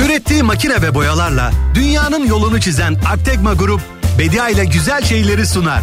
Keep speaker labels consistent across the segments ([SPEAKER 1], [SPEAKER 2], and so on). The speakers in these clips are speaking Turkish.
[SPEAKER 1] Ürettiği makine ve boyalarla dünyanın yolunu çizen Artekma Grup, Bedia ile güzel şeyleri sunar.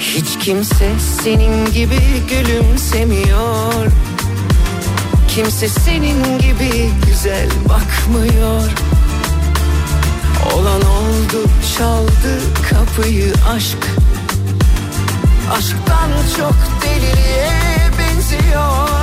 [SPEAKER 2] hiç kimse senin gibi gülümsemiyor. Kimse senin gibi güzel bakmıyor. Olan oldu çaldı kapıyı aşk. Aşktan çok deliliğe benziyor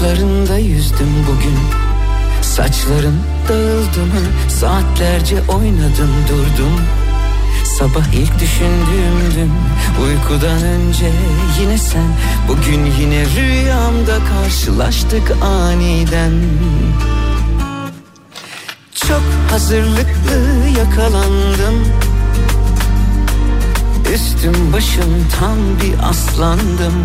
[SPEAKER 2] avuçlarında yüzdüm bugün. Saçların dağıldı mı? Saatlerce oynadım durdum. Sabah ilk düşündüğümdün uykudan önce yine sen. Bugün yine rüyamda karşılaştık aniden. Çok hazırlıklı yakalandım. Üstüm başım tam bir aslandım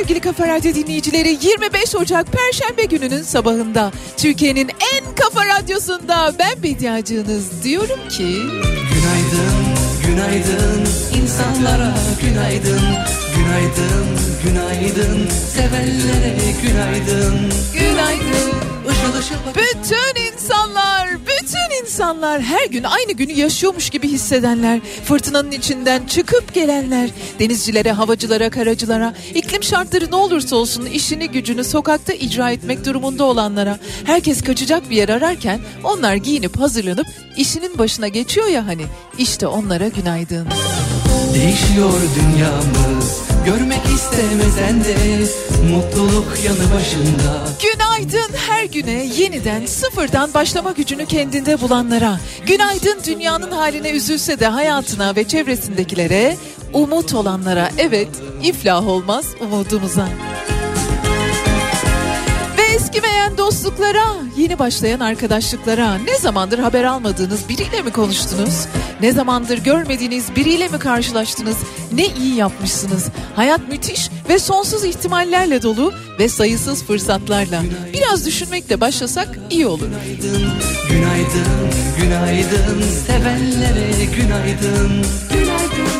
[SPEAKER 3] sevgili Kafa Radyo dinleyicileri. 25 Ocak Perşembe gününün sabahında Türkiye'nin en kafa radyosunda ben Bediacığınız diyorum ki...
[SPEAKER 4] Günaydın, günaydın insanlara günaydın Günaydın, günaydın sevenlere günaydın
[SPEAKER 3] Günaydın.
[SPEAKER 4] Işıl bak-
[SPEAKER 3] Bütün insanlar, insanlar her gün aynı günü yaşıyormuş gibi hissedenler, fırtınanın içinden çıkıp gelenler, denizcilere, havacılara, karacılara, iklim şartları ne olursa olsun işini gücünü sokakta icra etmek durumunda olanlara, herkes kaçacak bir yer ararken onlar giyinip hazırlanıp işinin başına geçiyor ya hani, işte onlara günaydın.
[SPEAKER 4] Değişiyor dünyamız Görmek istemesen de Mutluluk yanı başında
[SPEAKER 3] Günaydın her güne yeniden sıfırdan başlama gücünü kendinde bulanlara. Günaydın dünyanın haline üzülse de hayatına ve çevresindekilere. Umut olanlara evet iflah olmaz umudumuza. Eskimeyen dostluklara, yeni başlayan arkadaşlıklara, ne zamandır haber almadığınız biriyle mi konuştunuz? Ne zamandır görmediğiniz biriyle mi karşılaştınız? Ne iyi yapmışsınız. Hayat müthiş ve sonsuz ihtimallerle dolu ve sayısız fırsatlarla. Biraz düşünmekle başlasak iyi olur.
[SPEAKER 5] Günaydın, günaydın, günaydın Sevenlere günaydın Günaydın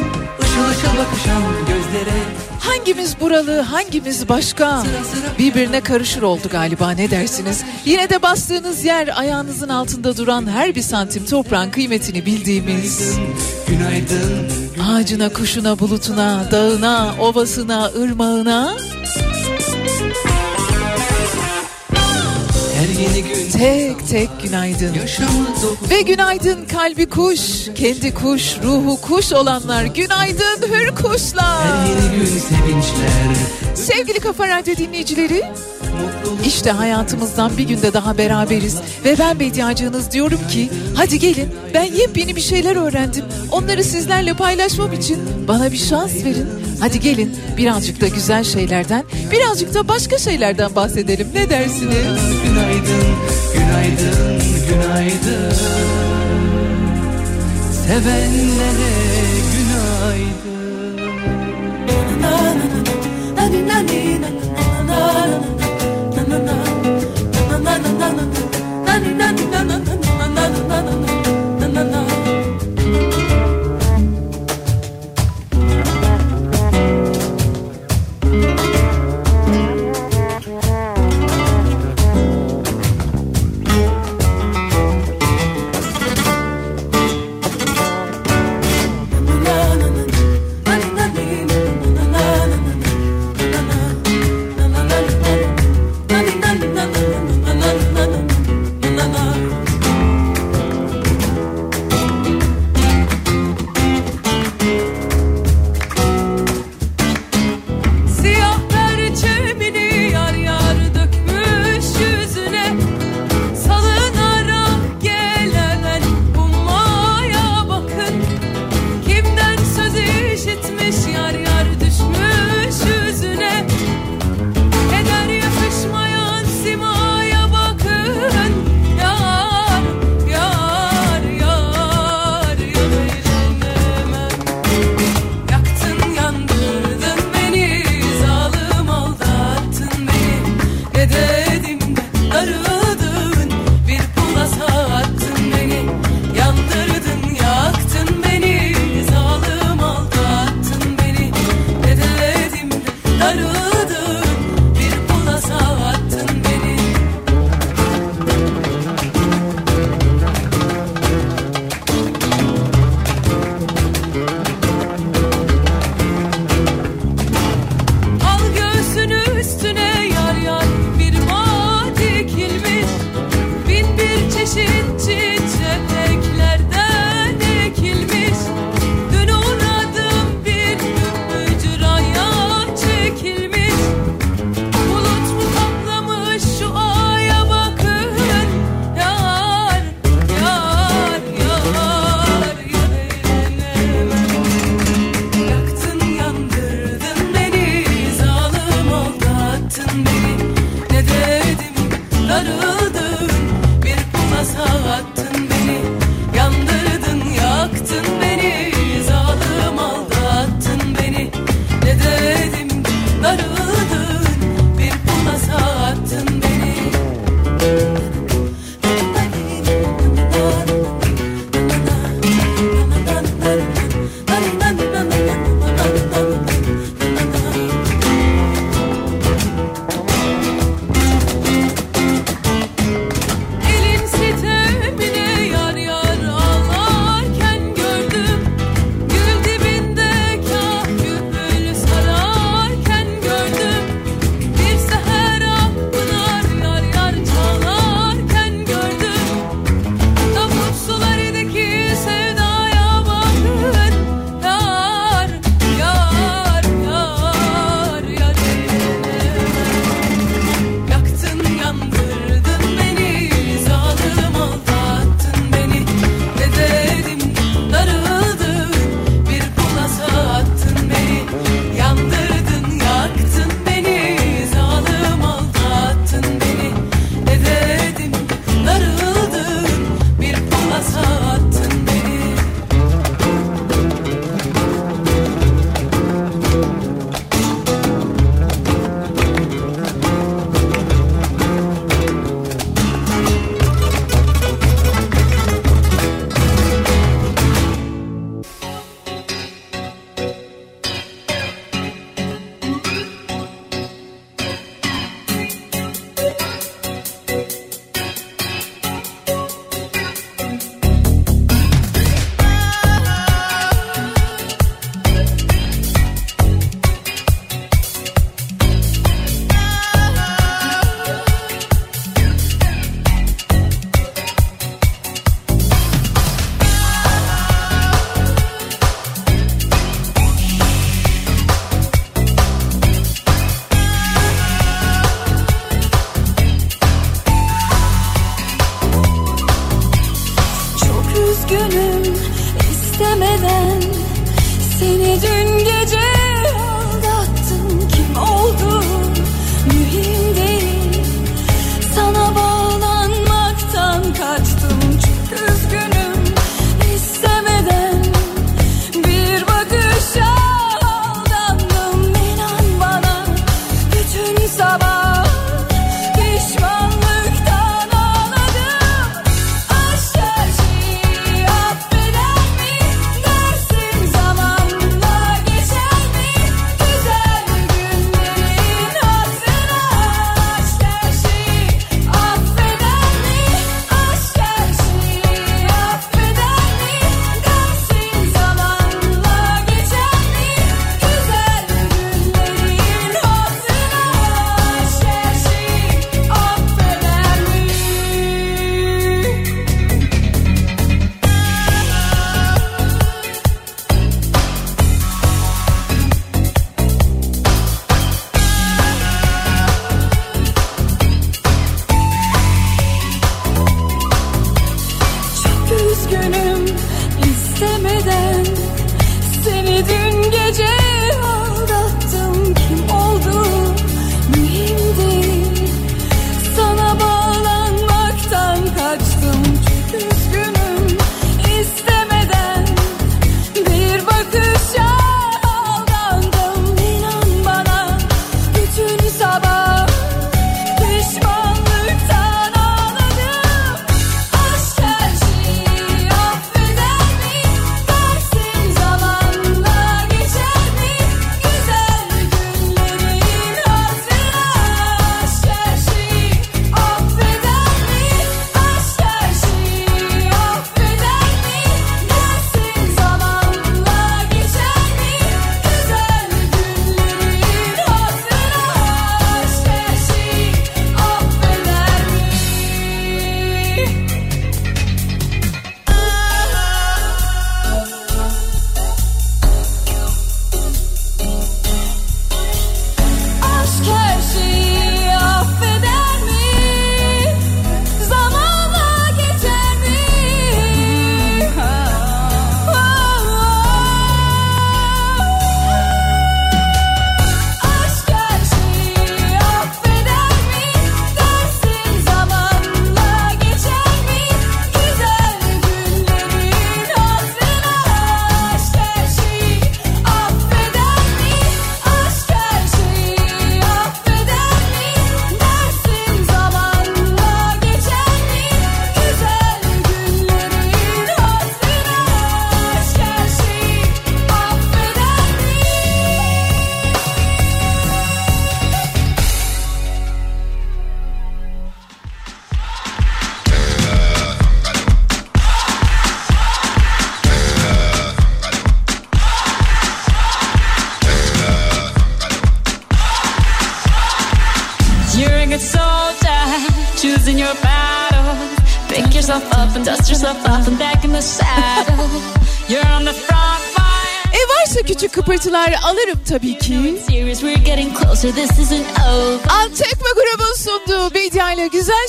[SPEAKER 5] Işıl ışıl bakışan gözlere
[SPEAKER 3] Hangimiz buralı, hangimiz başka? Birbirine karışır oldu galiba ne dersiniz? Yine de bastığınız yer ayağınızın altında duran her bir santim toprağın kıymetini bildiğimiz.
[SPEAKER 5] Günaydın
[SPEAKER 3] Ağacına, kuşuna, bulutuna, dağına, ovasına, ırmağına tek tek günaydın. Ve günaydın kalbi kuş, kendi kuş, ruhu kuş olanlar. Günaydın hür
[SPEAKER 5] Her
[SPEAKER 3] kuşlar.
[SPEAKER 5] yeni gün sevinçler
[SPEAKER 3] Sevgili Kafa Radyo dinleyicileri, işte hayatımızdan bir günde daha beraberiz. Ve ben Bediacığınız diyorum ki, hadi gelin ben yepyeni bir şeyler öğrendim. Onları sizlerle paylaşmam için bana bir şans verin. Hadi gelin birazcık da güzel şeylerden, birazcık da başka şeylerden bahsedelim. Ne dersiniz?
[SPEAKER 5] günaydın, günaydın, günaydın Sevenlere günaydın
[SPEAKER 3] Na na na na na
[SPEAKER 6] na na na na na na na
[SPEAKER 3] na na na na na darı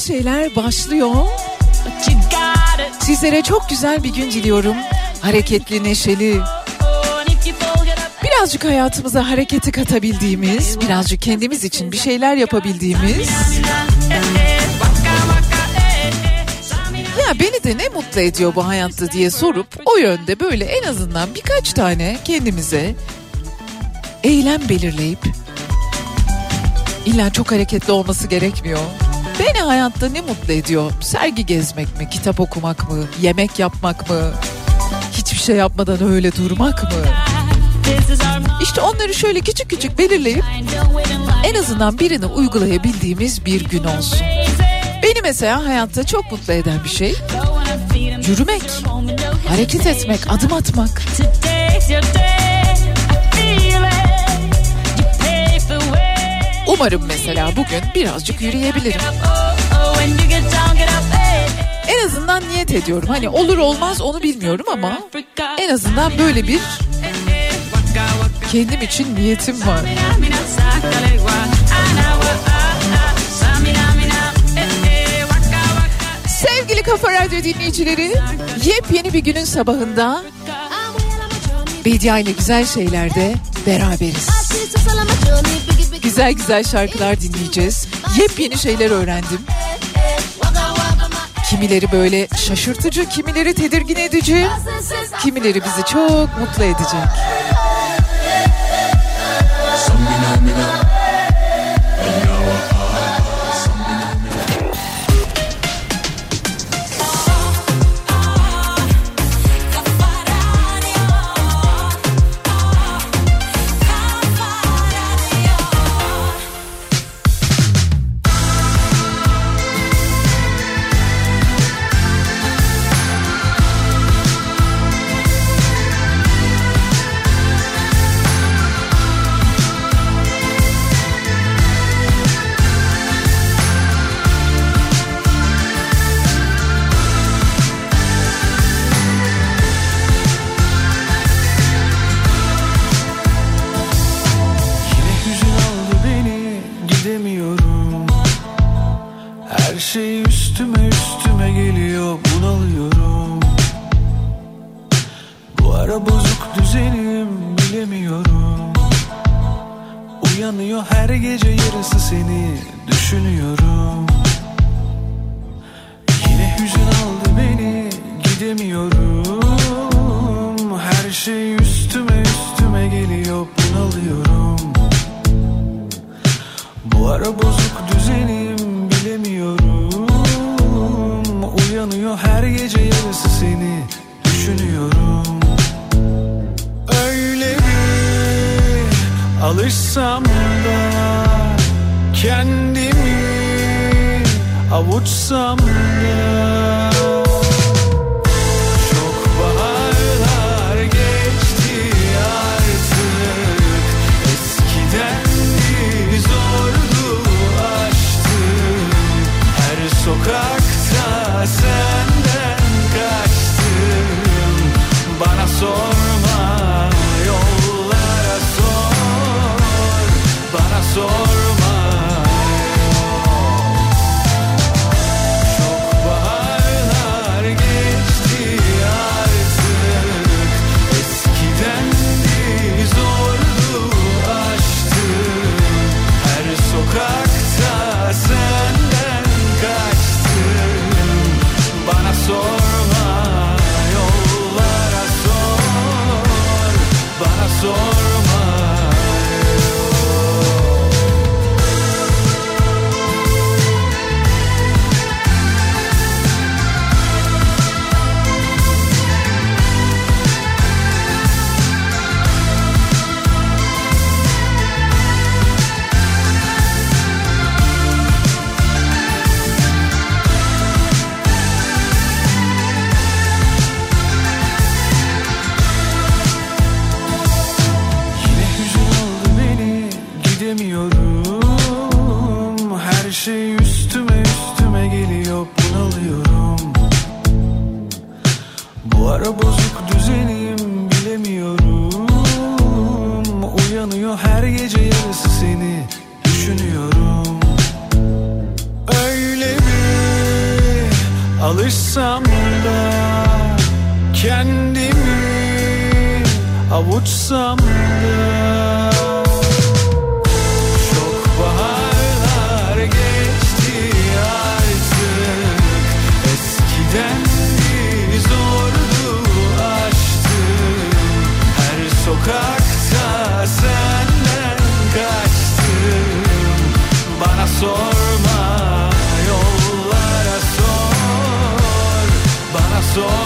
[SPEAKER 3] şeyler başlıyor. Sizlere çok güzel bir gün diliyorum. Hareketli, neşeli, birazcık hayatımıza hareketi katabildiğimiz, birazcık kendimiz için bir şeyler yapabildiğimiz. Ya beni de ne mutlu ediyor bu hayatta diye sorup o yönde böyle en azından birkaç tane kendimize eylem belirleyip illa çok hareketli olması gerekmiyor. Beni hayatta ne mutlu ediyor? Sergi gezmek mi, kitap okumak mı, yemek yapmak mı? Hiçbir şey yapmadan öyle durmak mı? İşte onları şöyle küçük küçük belirleyip en azından birini uygulayabildiğimiz bir gün olsun. Beni mesela hayatta çok mutlu eden bir şey yürümek, hareket etmek, adım atmak. Umarım mesela bugün birazcık yürüyebilirim. En azından niyet ediyorum. Hani olur olmaz onu bilmiyorum ama en azından böyle bir kendim için niyetim var. Sevgili Kafa Radyo dinleyicileri, yepyeni bir günün sabahında Bedia ile güzel şeylerde beraberiz. Güzel güzel şarkılar dinleyeceğiz. Yepyeni şeyler öğrendim. Kimileri böyle şaşırtıcı, kimileri tedirgin edici, kimileri bizi çok mutlu edecek.
[SPEAKER 7] Bu ara bozuk düzenim bilemiyorum. Uyanıyor her gece yarısı seni düşünüyorum. Öyle bir alışsam da Kendimi avuçsam da Bana veremiyorum Her
[SPEAKER 4] şey üstüme üstüme geliyor bunalıyorum. Bu ara bozuk düzenim bilemiyorum. Uyanıyor her gece yarısı seni düşünüyorum. Öyle bir alışsam da Kendimi avuçsam da sorma yollara sor. Bana sor.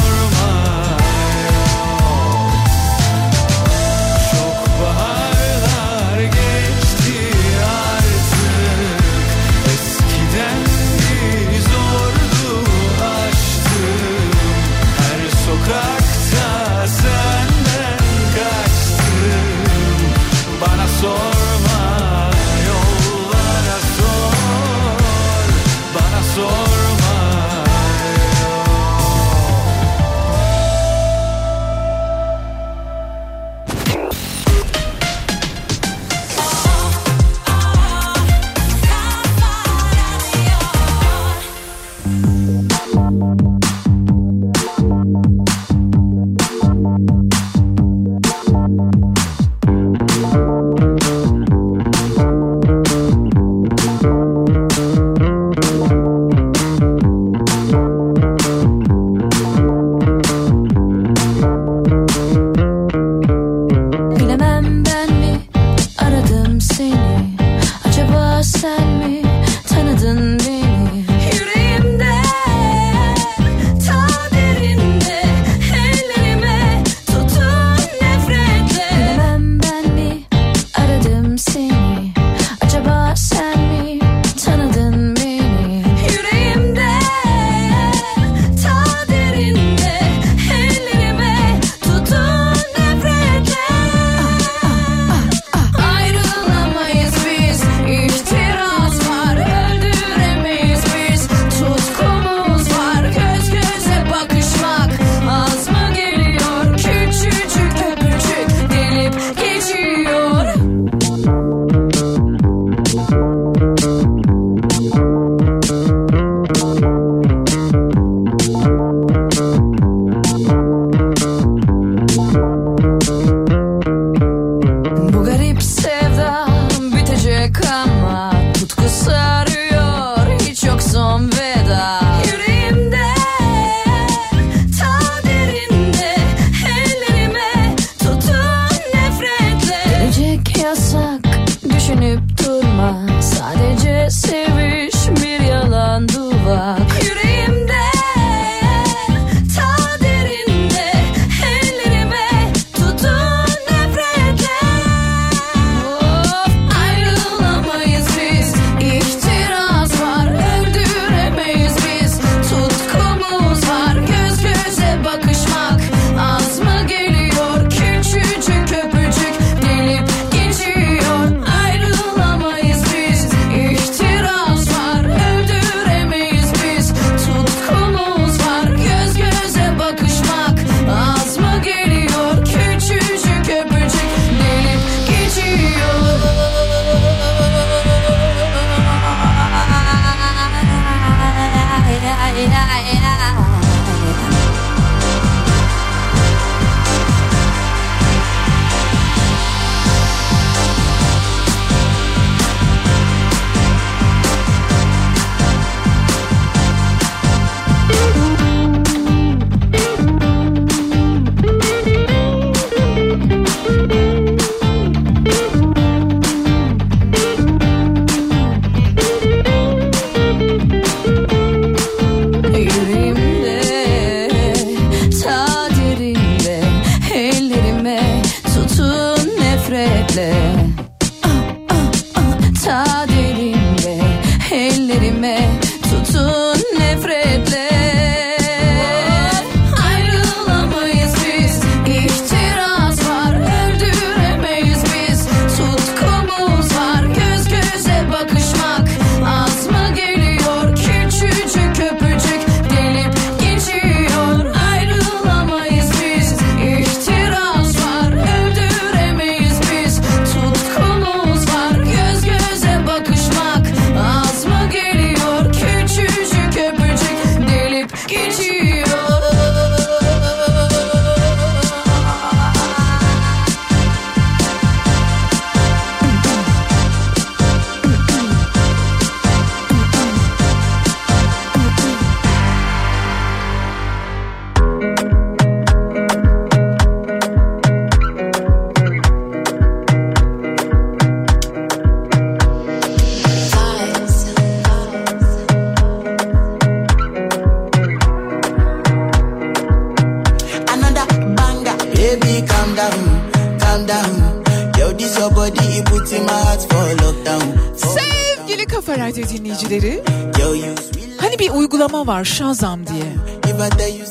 [SPEAKER 3] Shazam diye.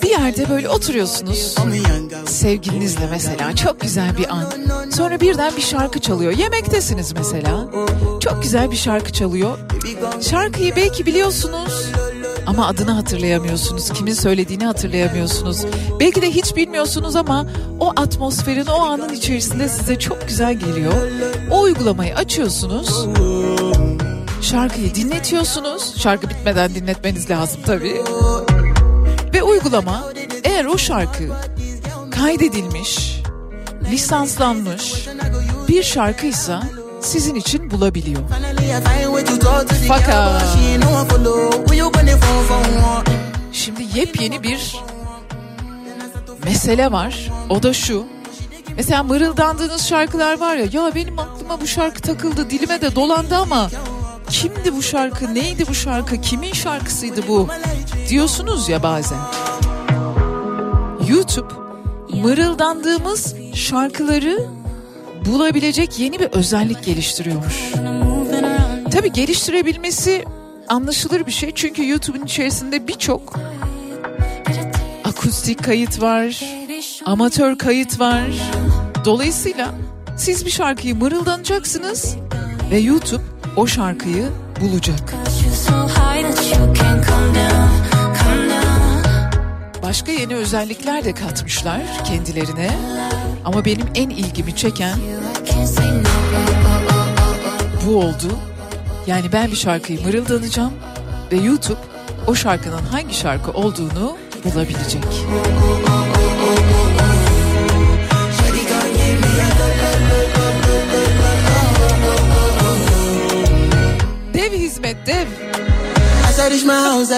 [SPEAKER 3] Bir yerde böyle oturuyorsunuz. Sevgilinizle mesela çok güzel bir an. Sonra birden bir şarkı çalıyor. Yemektesiniz mesela. Çok güzel bir şarkı çalıyor. Şarkıyı belki biliyorsunuz ama adını hatırlayamıyorsunuz. Kimin söylediğini hatırlayamıyorsunuz. Belki de hiç bilmiyorsunuz ama o atmosferin o anın içerisinde size çok güzel geliyor. O uygulamayı açıyorsunuz. Şarkıyı dinletiyorsunuz. Şarkı bitmeden dinletmeniz lazım tabii. Ve uygulama eğer o şarkı kaydedilmiş, lisanslanmış bir şarkıysa sizin için bulabiliyor.
[SPEAKER 7] One.
[SPEAKER 3] Şimdi yepyeni bir mesele var. O da şu. Mesela mırıldandığınız şarkılar var ya. Ya benim aklıma bu şarkı takıldı, dilime de dolandı ama kimdi bu şarkı, neydi bu şarkı, kimin şarkısıydı bu diyorsunuz ya bazen. YouTube mırıldandığımız şarkıları bulabilecek yeni bir özellik geliştiriyormuş. Tabii geliştirebilmesi anlaşılır bir şey çünkü YouTube'un içerisinde birçok akustik kayıt var, amatör kayıt var. Dolayısıyla siz bir şarkıyı mırıldanacaksınız ve YouTube o şarkıyı bulacak. Başka yeni özellikler de katmışlar kendilerine. Ama benim en ilgimi çeken bu oldu. Yani ben bir şarkıyı mırıldanacağım ve YouTube o şarkının hangi şarkı olduğunu bulabilecek. Dev hizmet dev.
[SPEAKER 7] As I reach my house,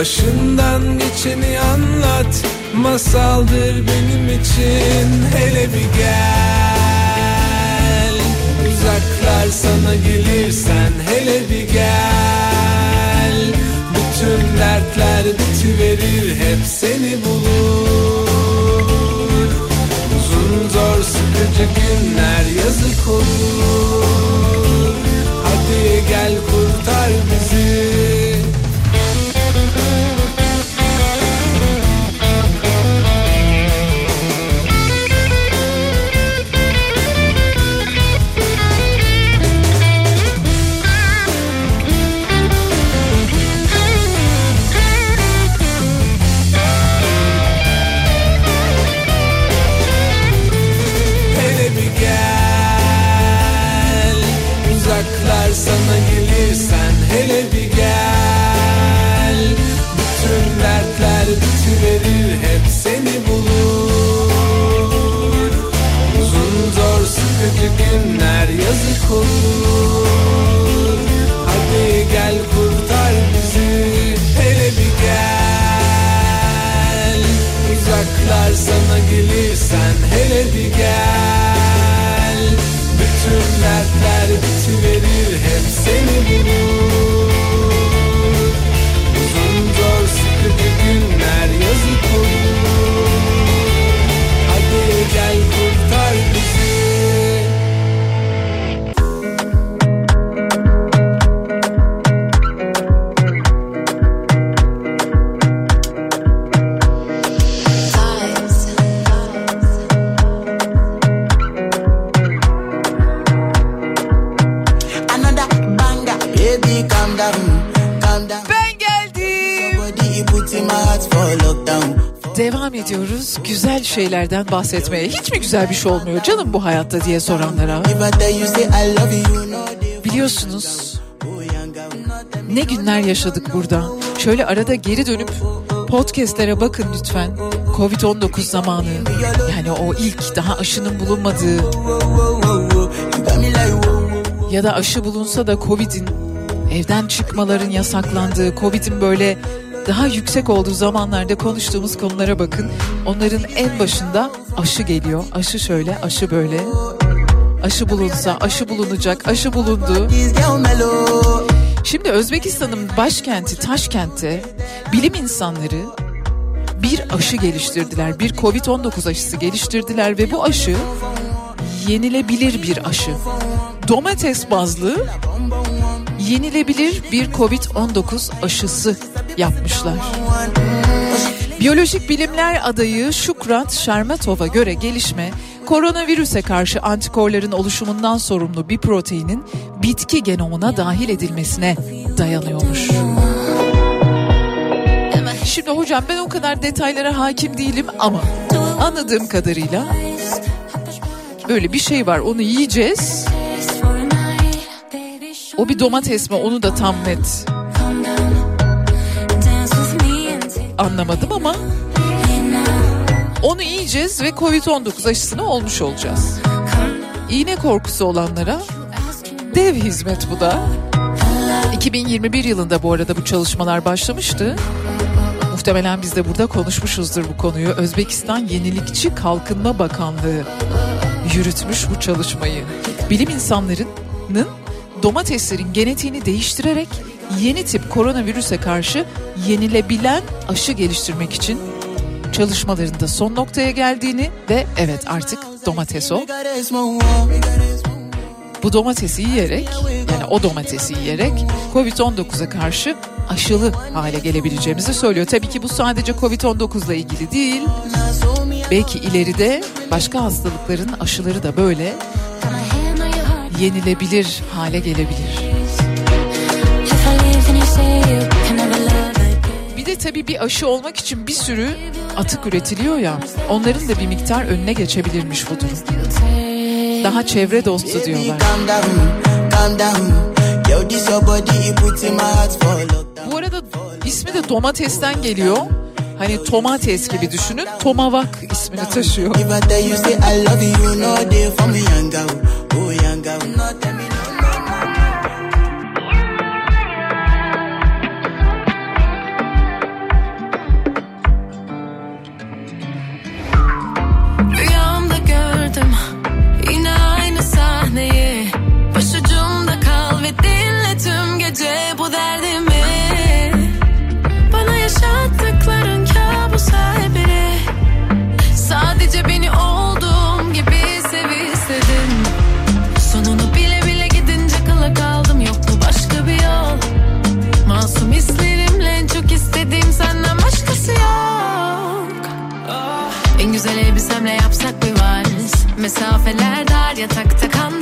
[SPEAKER 4] Başından geçeni anlat Masaldır benim için. Hele bir gel Uzaklar sana gelirsen hele bir gel. Bütün dertler bitiverir hep seni bulur. Uzun zor sıkıcı günler yazık olur. Hadi gel kurtar bizi
[SPEAKER 3] şeylerden bahsetmeye. Hiç mi güzel bir şey olmuyor canım bu hayatta diye soranlara. Biliyorsunuz ne günler yaşadık burada. Şöyle arada geri dönüp podcastlere bakın lütfen. Covid-19 zamanı yani o ilk daha aşının bulunmadığı ya da aşı bulunsa da Covid'in evden çıkmaların yasaklandığı, Covid'in böyle daha yüksek olduğu zamanlarda konuştuğumuz konulara bakın. Onların en başında aşı geliyor. Aşı şöyle, aşı böyle. Aşı bulunsa, aşı bulunacak, aşı bulundu. Şimdi Özbekistan'ın başkenti Taşkent'te bilim insanları bir aşı geliştirdiler. Bir Covid-19 aşısı geliştirdiler ve bu aşı yenilebilir bir aşı. Domates bazlı yenilebilir bir Covid-19 aşısı yapmışlar. Biyolojik bilimler adayı Şukrat Şermetov'a göre gelişme koronavirüse karşı antikorların oluşumundan sorumlu bir proteinin bitki genomuna dahil edilmesine dayanıyormuş. Şimdi hocam ben o kadar detaylara hakim değilim ama anladığım kadarıyla böyle bir şey var onu yiyeceğiz. O bir domates mi onu da tam net anlamadım ama onu yiyeceğiz ve Covid-19 aşısını olmuş olacağız. İğne korkusu olanlara dev hizmet bu da. 2021 yılında bu arada bu çalışmalar başlamıştı. Muhtemelen biz de burada konuşmuşuzdur bu konuyu. Özbekistan Yenilikçi Kalkınma Bakanlığı yürütmüş bu çalışmayı. Bilim insanlarının domateslerin genetiğini değiştirerek yeni tip koronavirüse karşı yenilebilen aşı geliştirmek için çalışmalarında son noktaya geldiğini ve evet artık domates o. Bu domatesi yiyerek yani o domatesi yiyerek Covid-19'a karşı aşılı hale gelebileceğimizi söylüyor. Tabii ki bu sadece Covid-19 ile ilgili değil. Belki ileride başka hastalıkların aşıları da böyle yenilebilir hale gelebilir. Bir de tabii bir aşı olmak için bir sürü atık üretiliyor ya. Onların da bir miktar önüne geçebilirmiş bu durum. Daha çevre dostu diyorlar. Bu arada ismi de domatesten geliyor. Hani tomates gibi düşünün. Tomavak ismini taşıyor.
[SPEAKER 4] Mesafeler dar yatakta kan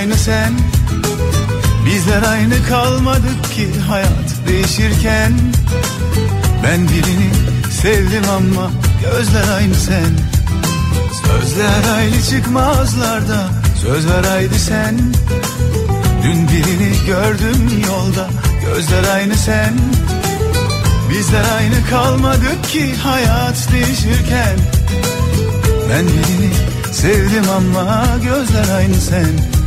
[SPEAKER 4] aynı
[SPEAKER 8] sen. Bizler aynı kalmadık ki hayat değişirken. Ben birini sevdim ama gözler aynı sen. Sözler aynı çıkmazlarda Söz ver haydi sen. Dün birini gördüm yolda Gözler aynı sen. Bizler aynı kalmadık ki hayat değişirken. Ben birini sevdim ama gözler aynı sen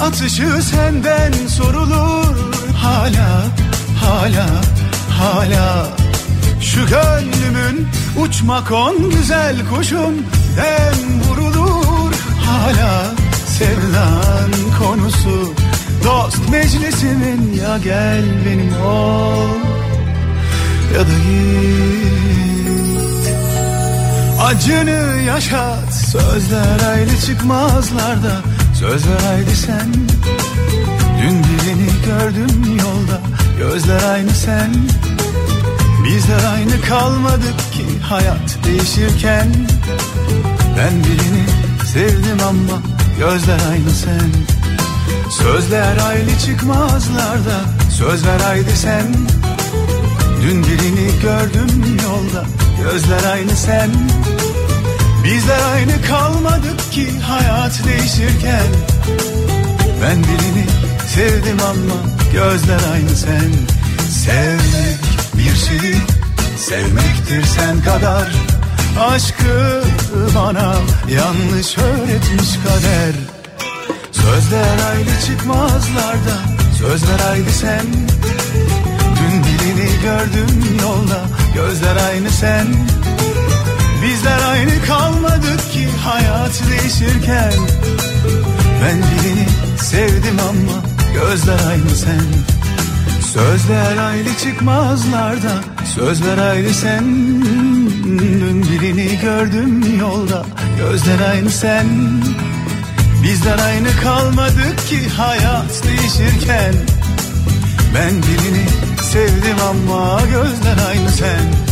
[SPEAKER 8] atışı senden sorulur. Hala, hala, hala. Şu gönlümün uçmak on güzel kuşum. Dem vurulur. Hala Sevdan konusu. Dost meclisimin ya gel benim ol. Ya da git. Acını yaşat. Sözler ayrı çıkmazlarda Söz ver haydi sen. Dün birini gördüm yolda. Gözler aynı sen. Bizler aynı kalmadık ki Hayat değişirken. Ben birini sevdim ama Gözler aynı sen. Sözler ayrı çıkmazlarda. Söz ver haydi sen. Dün birini gördüm yolda. Gözler aynı sen Bizler aynı kalmadık ki hayat değişirken. Ben birini sevdim ama gözler aynı sen. Sevmek bir şey sevmektir sen kadar. Aşkı bana yanlış öğretmiş kader. Sözler ayrı çıkmazlarda Söz ver haydi sen. Dün birini gördüm yolda Gözler aynı sen Bizler aynı kalmadık ki hayat değişirken. Ben birini sevdim ama gözler aynı sen. Sözler ayrı çıkmazlarda Sözler ayrı sen. Dün birini gördüm yolda Gözler aynı sen. Bizler aynı kalmadık ki hayat değişirken. Ben birini sevdim ama gözler aynı sen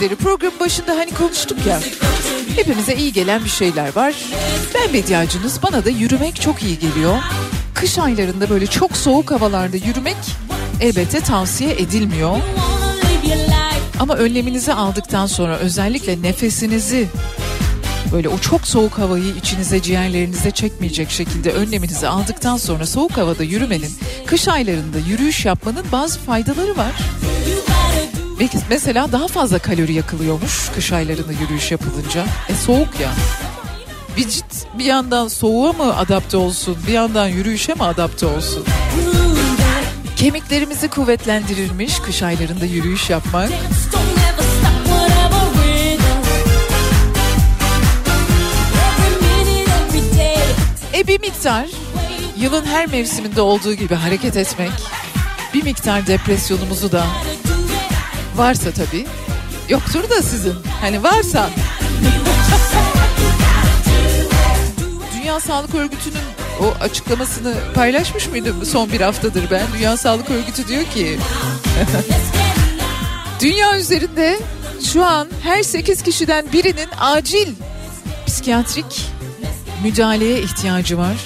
[SPEAKER 3] dinleyicileri programın başında hani konuştuk ya. Hepimize iyi gelen bir şeyler var. Ben bediacınız bana da yürümek çok iyi geliyor. Kış aylarında böyle çok soğuk havalarda yürümek elbette tavsiye edilmiyor. Ama önleminizi aldıktan sonra özellikle nefesinizi böyle o çok soğuk havayı içinize ciğerlerinize çekmeyecek şekilde önleminizi aldıktan sonra soğuk havada yürümenin, kış aylarında yürüyüş yapmanın bazı faydaları var. Mesela daha fazla kalori yakılıyormuş kış aylarında yürüyüş yapılınca. E soğuk ya. Vücut bir yandan soğuğa mı adapte olsun, bir yandan yürüyüşe mi adapte olsun? Kemiklerimizi kuvvetlendirirmiş kış aylarında yürüyüş yapmak. E bir miktar yılın her mevsiminde olduğu gibi hareket etmek, bir miktar depresyonumuzu da varsa tabii, yoktur da sizin, hani varsa. Dünya Sağlık Örgütü'nün o açıklamasını paylaşmış mıydım son bir haftadır ben? Dünya Sağlık Örgütü diyor ki Dünya üzerinde şu an her 8 kişiden birinin acil psikiyatrik müdahaleye ihtiyacı var.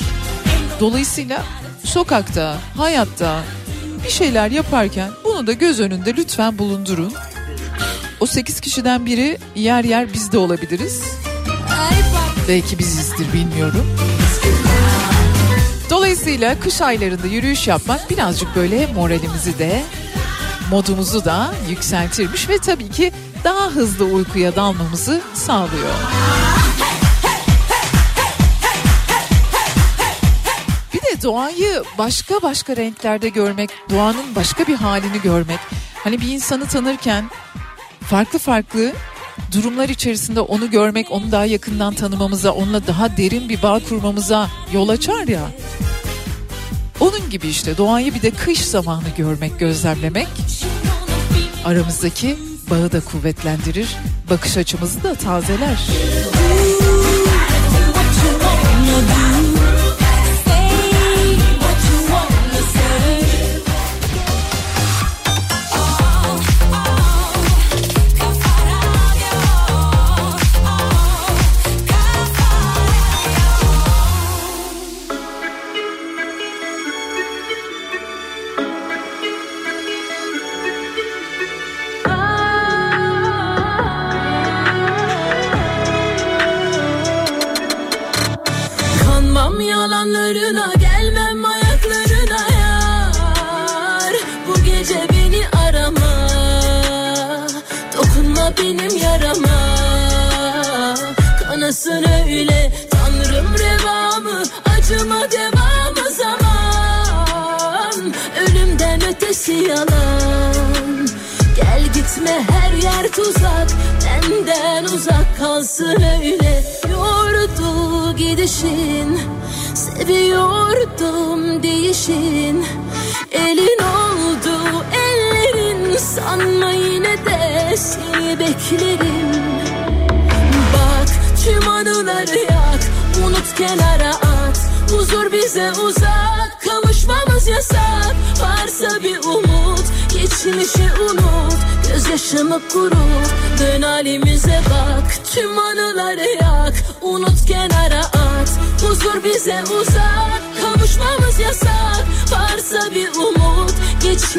[SPEAKER 3] Dolayısıyla sokakta, hayatta bir şeyler yaparken bunu da göz önünde lütfen bulundurun. O 8 kişiden biri yer yer biz de olabiliriz. Belki bizizdir bilmiyorum. Dolayısıyla kış aylarında yürüyüş yapmak birazcık böyle moralimizi de modumuzu da yükseltirmiş ve tabii ki daha hızlı uykuya dalmamızı sağlıyor. Doğayı başka başka renklerde görmek, doğanın başka bir halini görmek. Hani bir insanı tanırken farklı farklı durumlar içerisinde onu görmek, onu daha yakından tanımamıza, onunla daha derin bir bağ kurmamıza yol açar ya. Onun gibi işte doğayı bir de kış zamanı görmek, gözlemlemek aramızdaki bağı da kuvvetlendirir, bakış açımızı da tazeler.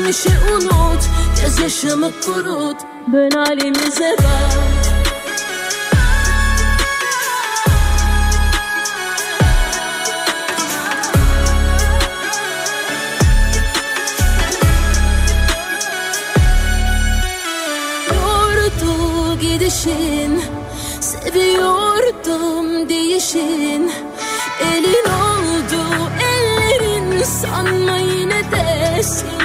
[SPEAKER 9] Geçmişi unut Gözyaşımı kurut. Dön halimize bak. Gidişin Seviyordum değişin. Elin oldu ellerin Sanma yine de seni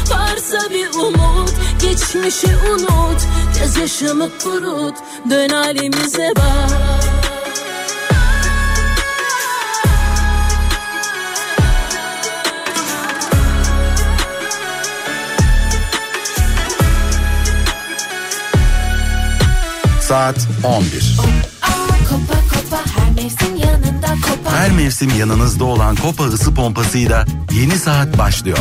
[SPEAKER 9] Varsa bir umut Geçmişi unut Gözyaşımı kurut Dön halimize bak
[SPEAKER 10] Saat 11.
[SPEAKER 9] Kopa kopa her mevsim yanında kopa
[SPEAKER 10] Her mevsim yanınızda olan Kopa ısı pompasıyla yeni saat başlıyor.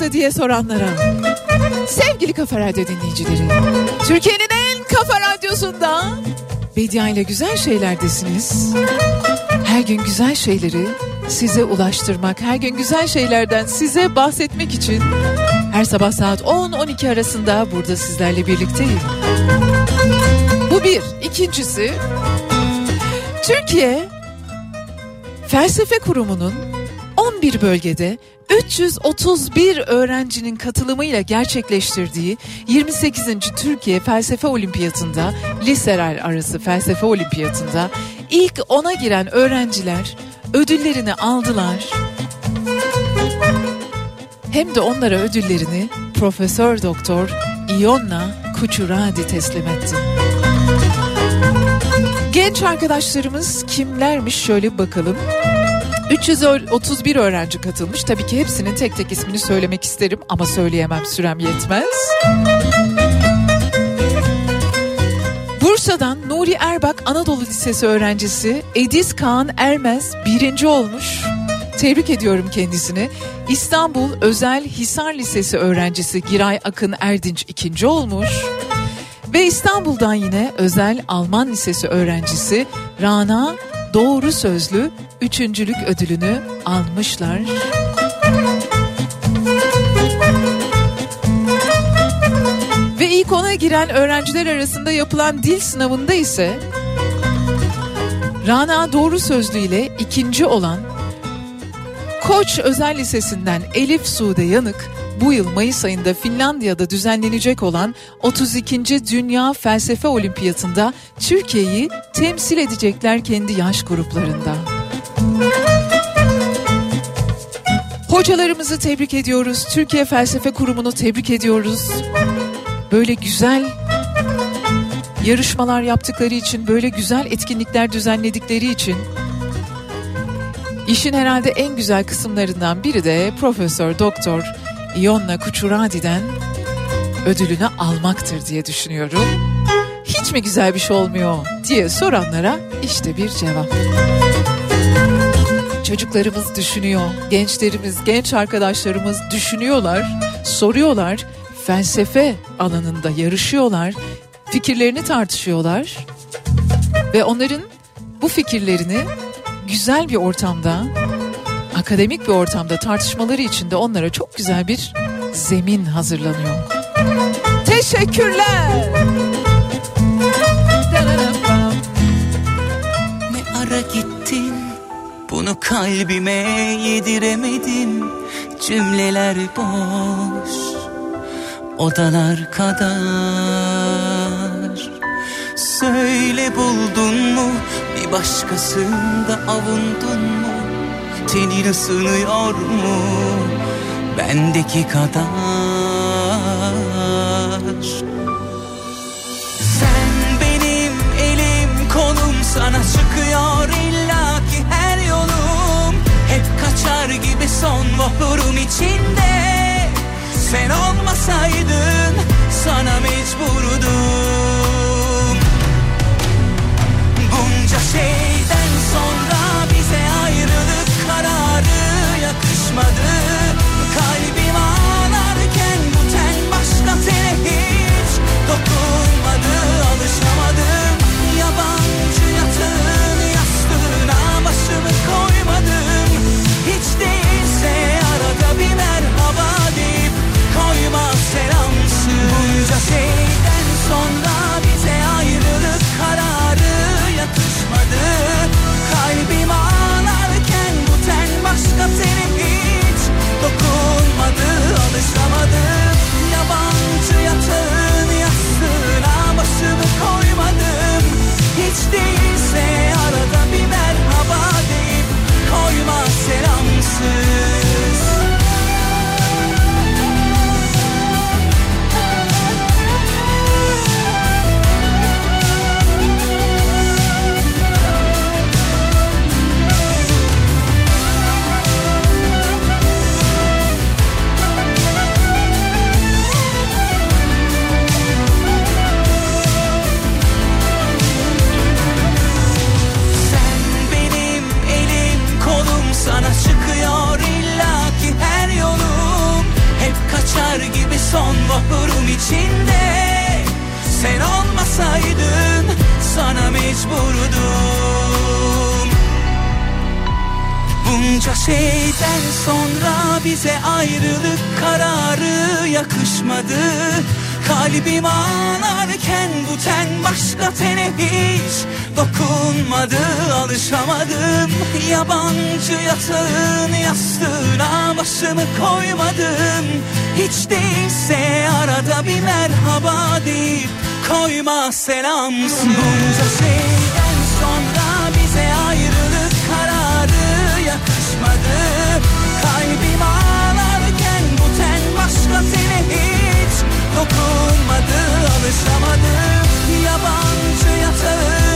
[SPEAKER 3] Hayatta diye soranlara. Sevgili Kafa Radyo dinleyicileri. Türkiye'nin en Kafa Radyosu'nda Bedia ile güzel şeylerdesiniz. Her gün güzel şeyleri size ulaştırmak, her gün güzel şeylerden size bahsetmek için her sabah saat 10-12 arasında burada sizlerle birlikteyim. Bu bir. İkincisi, Türkiye Felsefe Kurumu'nun 11 bölgede 331 öğrencinin katılımıyla gerçekleştirdiği 28. Türkiye Felsefe Olimpiyatı'nda liseler arası felsefe olimpiyatında ilk ona giren öğrenciler ödüllerini aldılar. Hem de onlara ödüllerini Profesör Doktor Ionna Kuchuradi teslim etti. Genç arkadaşlarımız kimlermiş şöyle bakalım. 331 öğrenci katılmış. Tabii ki hepsinin tek tek ismini söylemek isterim ama söyleyemem sürem yetmez. Bursa'dan Nuri Erbak Anadolu Lisesi öğrencisi Ediz Kaan Ermez birinci olmuş. Tebrik ediyorum kendisini. İstanbul Özel Hisar Lisesi öğrencisi Giray Akın Erdinç ikinci olmuş. Ve İstanbul'dan yine Özel Alman Lisesi öğrencisi Rana Doğru Sözlü üçüncülük ödülünü almışlar. Ve ilk ona giren öğrenciler arasında yapılan dil sınavında ise Rana Doğru Sözlü ile ikinci olan Koç Özel Lisesi'nden Elif Sude Yanık bu yıl Mayıs ayında Finlandiya'da düzenlenecek olan 32. Dünya Felsefe Olimpiyatı'nda Türkiye'yi temsil edecekler kendi yaş gruplarında. Hocalarımızı tebrik ediyoruz. Türkiye Felsefe Kurumu'nu tebrik ediyoruz. Böyle güzel yarışmalar yaptıkları için, böyle güzel etkinlikler düzenledikleri için işin herhalde en güzel kısımlarından biri de Profesör Doktor Ionna Kuchuradi'den ödülünü almaktır diye düşünüyorum. Hiç mi güzel bir şey olmuyor diye soranlara işte bir cevap. Çocuklarımız düşünüyor, gençlerimiz, genç arkadaşlarımız düşünüyorlar, soruyorlar, felsefe alanında yarışıyorlar, fikirlerini tartışıyorlar ve onların bu fikirlerini güzel bir ortamda, akademik bir ortamda tartışmaları için de onlara çok güzel bir zemin hazırlanıyor. Teşekkürler.
[SPEAKER 11] Ne ara gittin? Bunu kalbime yediremedim. Cümleler boş. Odalar kadar. Söyle buldun mu? Bir başkasında avundun mu Tenin ısınıyor mu? Bendeki kadar. Sen benim elim kolum sana çıkıyor illaki her yolum. Hep kaçar gibi son vahurum içinde. Sen olmasaydın sana mecburdum. Bunca şeyden şeyden Sonbaharım içinde. Sen olmasaydın
[SPEAKER 12] sana mecburdum. Bunca şeyden sonra bize ayrılık kararı yakışmadı. Kalbim ağlarken bu ten başka tene hiç Dokunmadı alışamadım. Yabancı yatağın yastığına başımı koymadım. Hiç değilse arada bir merhaba deyip Koyma selamsız Bunca şey dokunmadı alışamadı. Yabancı yatağı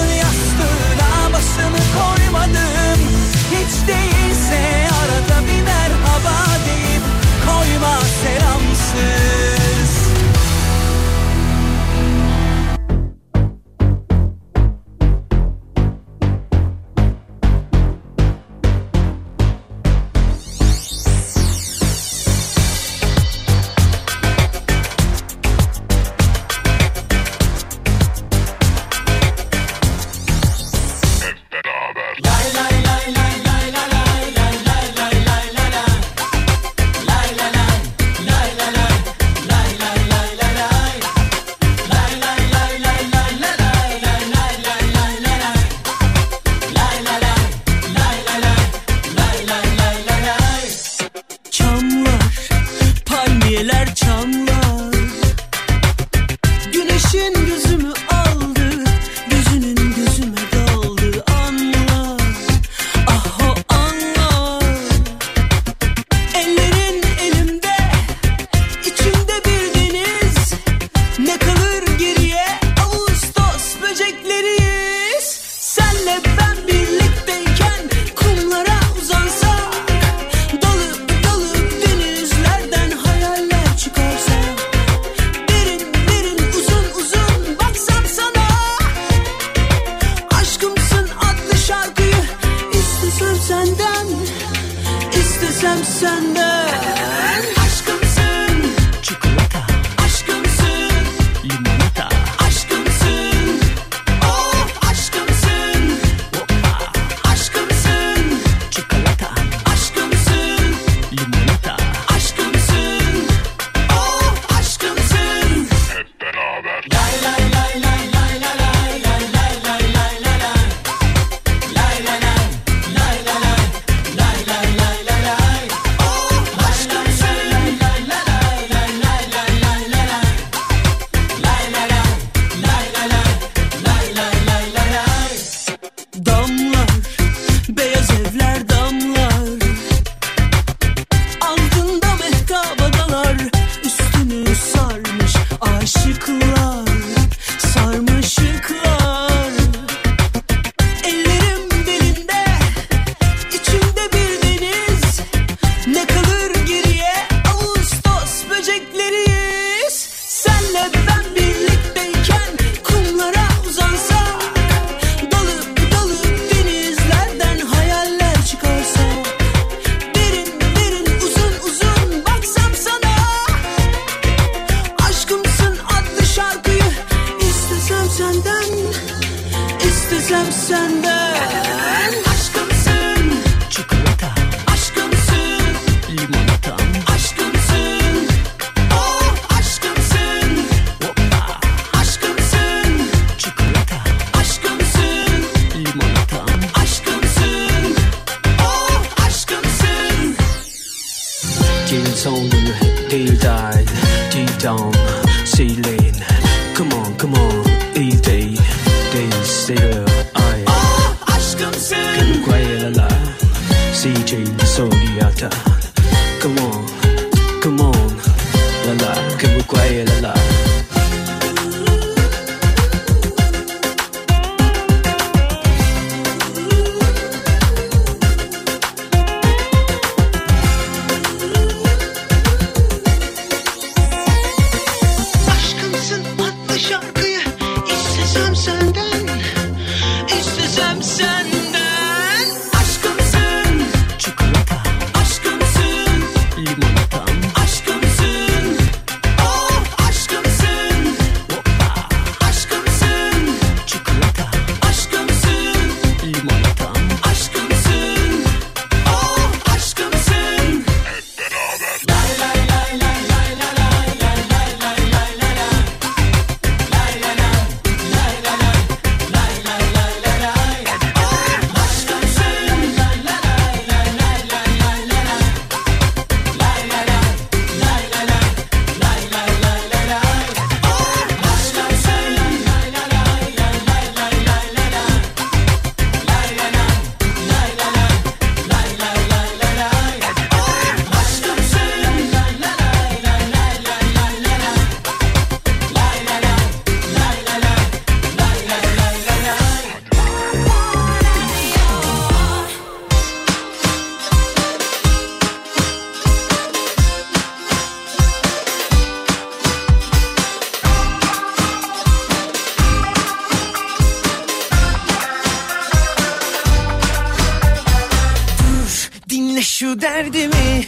[SPEAKER 12] derdimi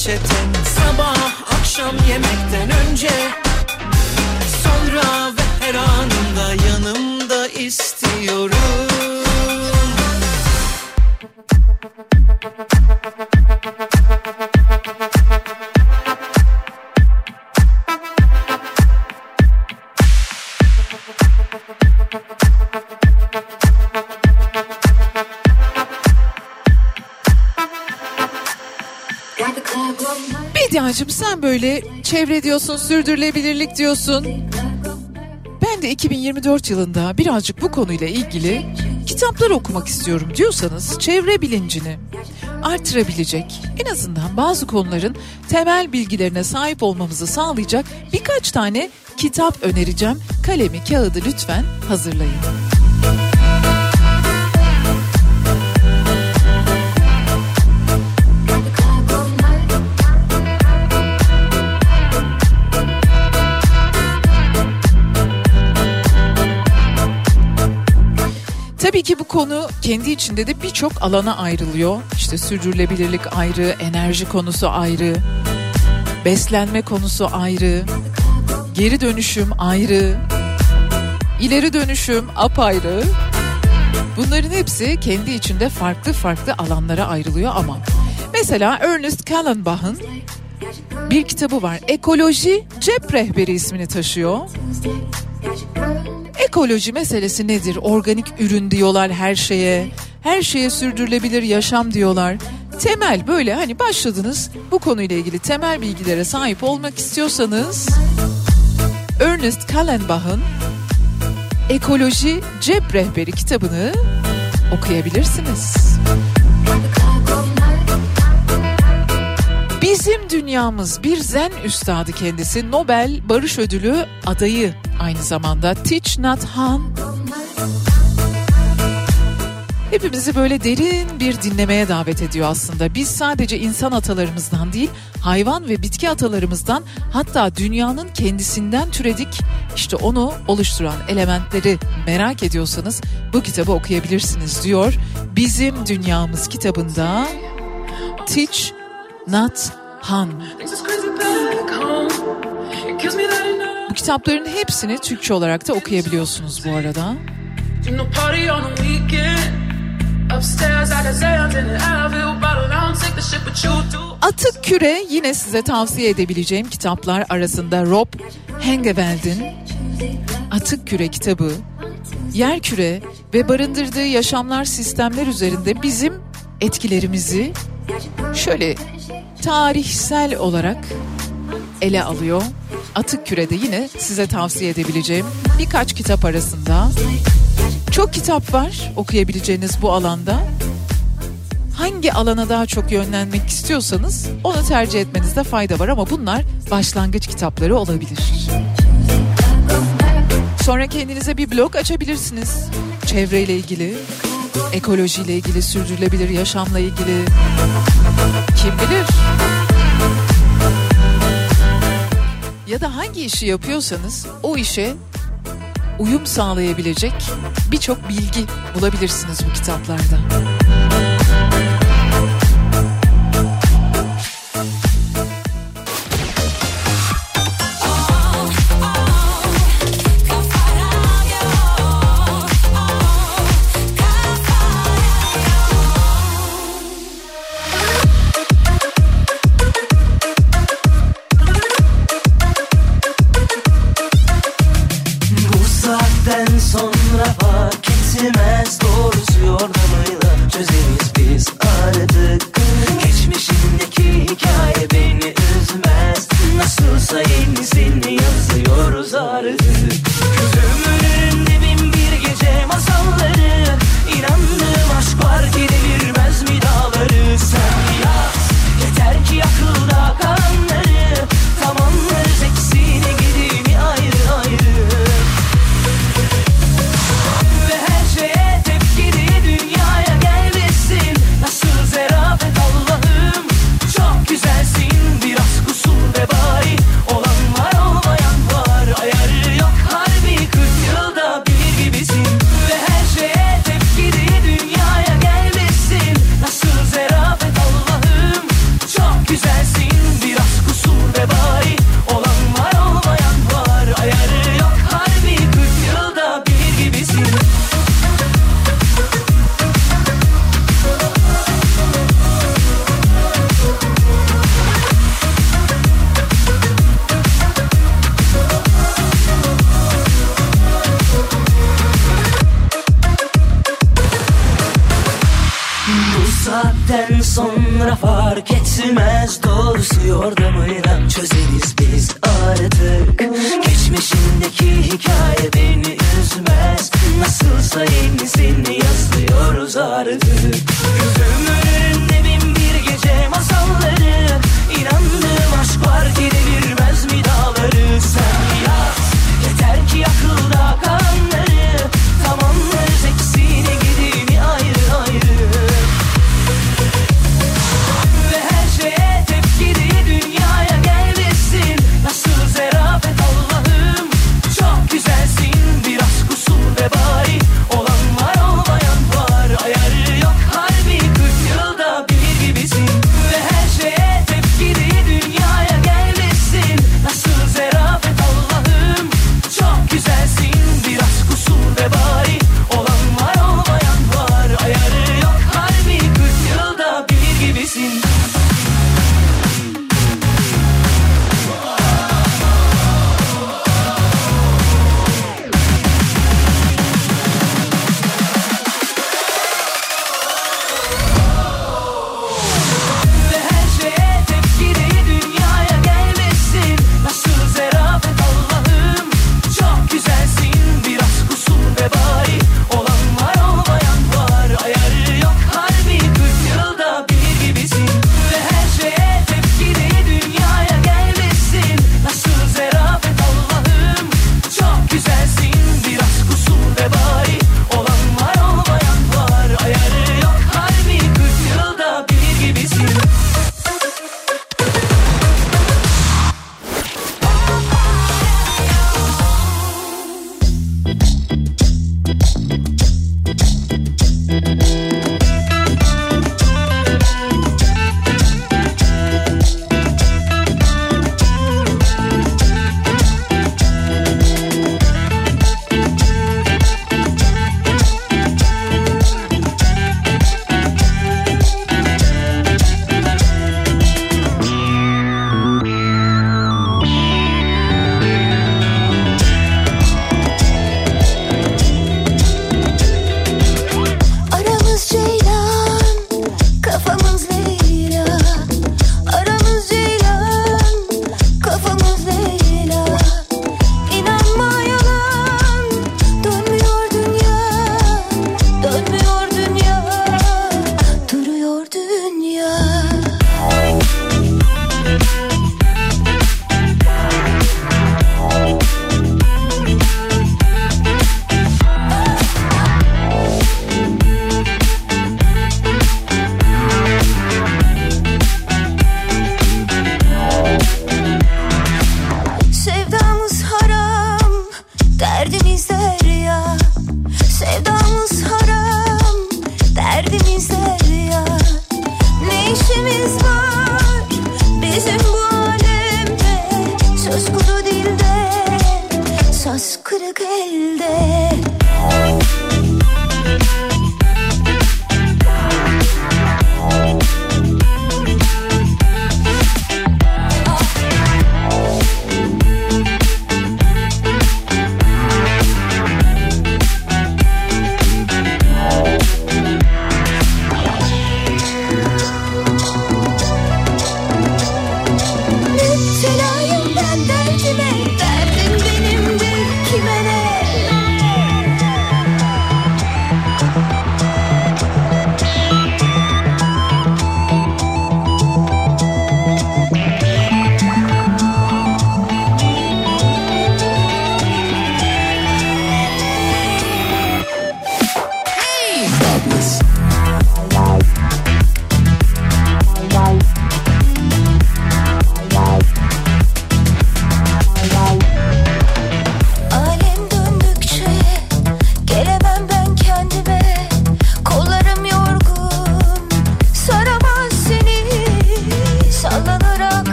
[SPEAKER 12] Yaz bir reçete Sabah akşam yemekten önce. Sonra ve her anında yanımda istiyorum
[SPEAKER 3] böyle çevre diyorsun, sürdürülebilirlik diyorsun. Ben de 2024 yılında birazcık bu konuyla ilgili kitaplar okumak istiyorum diyorsanız çevre bilincini artırabilecek en azından bazı konuların temel bilgilerine sahip olmamızı sağlayacak birkaç tane kitap önereceğim. Kalemi, kağıdı lütfen hazırlayın. Tabii ki bu konu kendi içinde de birçok alana ayrılıyor. İşte sürdürülebilirlik ayrı, enerji konusu ayrı, beslenme konusu ayrı, geri dönüşüm ayrı, ileri dönüşüm apayrı. Bunların hepsi kendi içinde farklı farklı alanlara ayrılıyor ama mesela Ernest Kallenbach'ın bir kitabı var. Ekoloji Cep Rehberi ismini taşıyor. Ekoloji meselesi nedir? Organik ürün diyorlar her şeye. Her şeye sürdürülebilir yaşam diyorlar. Temel böyle hani başladınız bu konuyla ilgili temel bilgilere sahip olmak istiyorsanız Ernest Kallenbach'ın Ekoloji Cep Rehberi kitabını okuyabilirsiniz.
[SPEAKER 11] Bizim dünyamız bir zen üstadı kendisi Nobel Barış Ödülü adayı aynı zamanda Thich Nhat Hanh. Hepimizi böyle derin bir dinlemeye davet ediyor aslında. Biz sadece insan atalarımızdan değil, hayvan ve bitki atalarımızdan hatta dünyanın kendisinden türedik. İşte onu oluşturan elementleri merak ediyorsanız bu kitabı okuyabilirsiniz diyor. Bizim Dünyamız kitabında Teach Nat Han. Bu kitapların hepsini Türkçe olarak da okuyabiliyorsunuz bu arada. Atık Küre yine size tavsiye edebileceğim kitaplar arasında Rob Hengeveld'in Atık Küre kitabı yer küre ve barındırdığı yaşamlar sistemler üzerinde bizim etkilerimizi şöyle tarihsel olarak ele alıyor. Atık Küre'de yine size tavsiye edebileceğim birkaç kitap arasında. Çok kitap var okuyabileceğiniz bu alanda. Hangi alana daha çok yönlenmek istiyorsanız onu tercih etmenizde fayda var ama bunlar başlangıç kitapları olabilir. Sonra kendinize bir blog açabilirsiniz. Çevreyle ilgili, ekolojiyle ilgili, sürdürülebilir yaşamla ilgili. Kim bilir? Ya da hangi işi yapıyorsanız o işe uyum sağlayabilecek birçok bilgi bulabilirsiniz bu kitaplarda.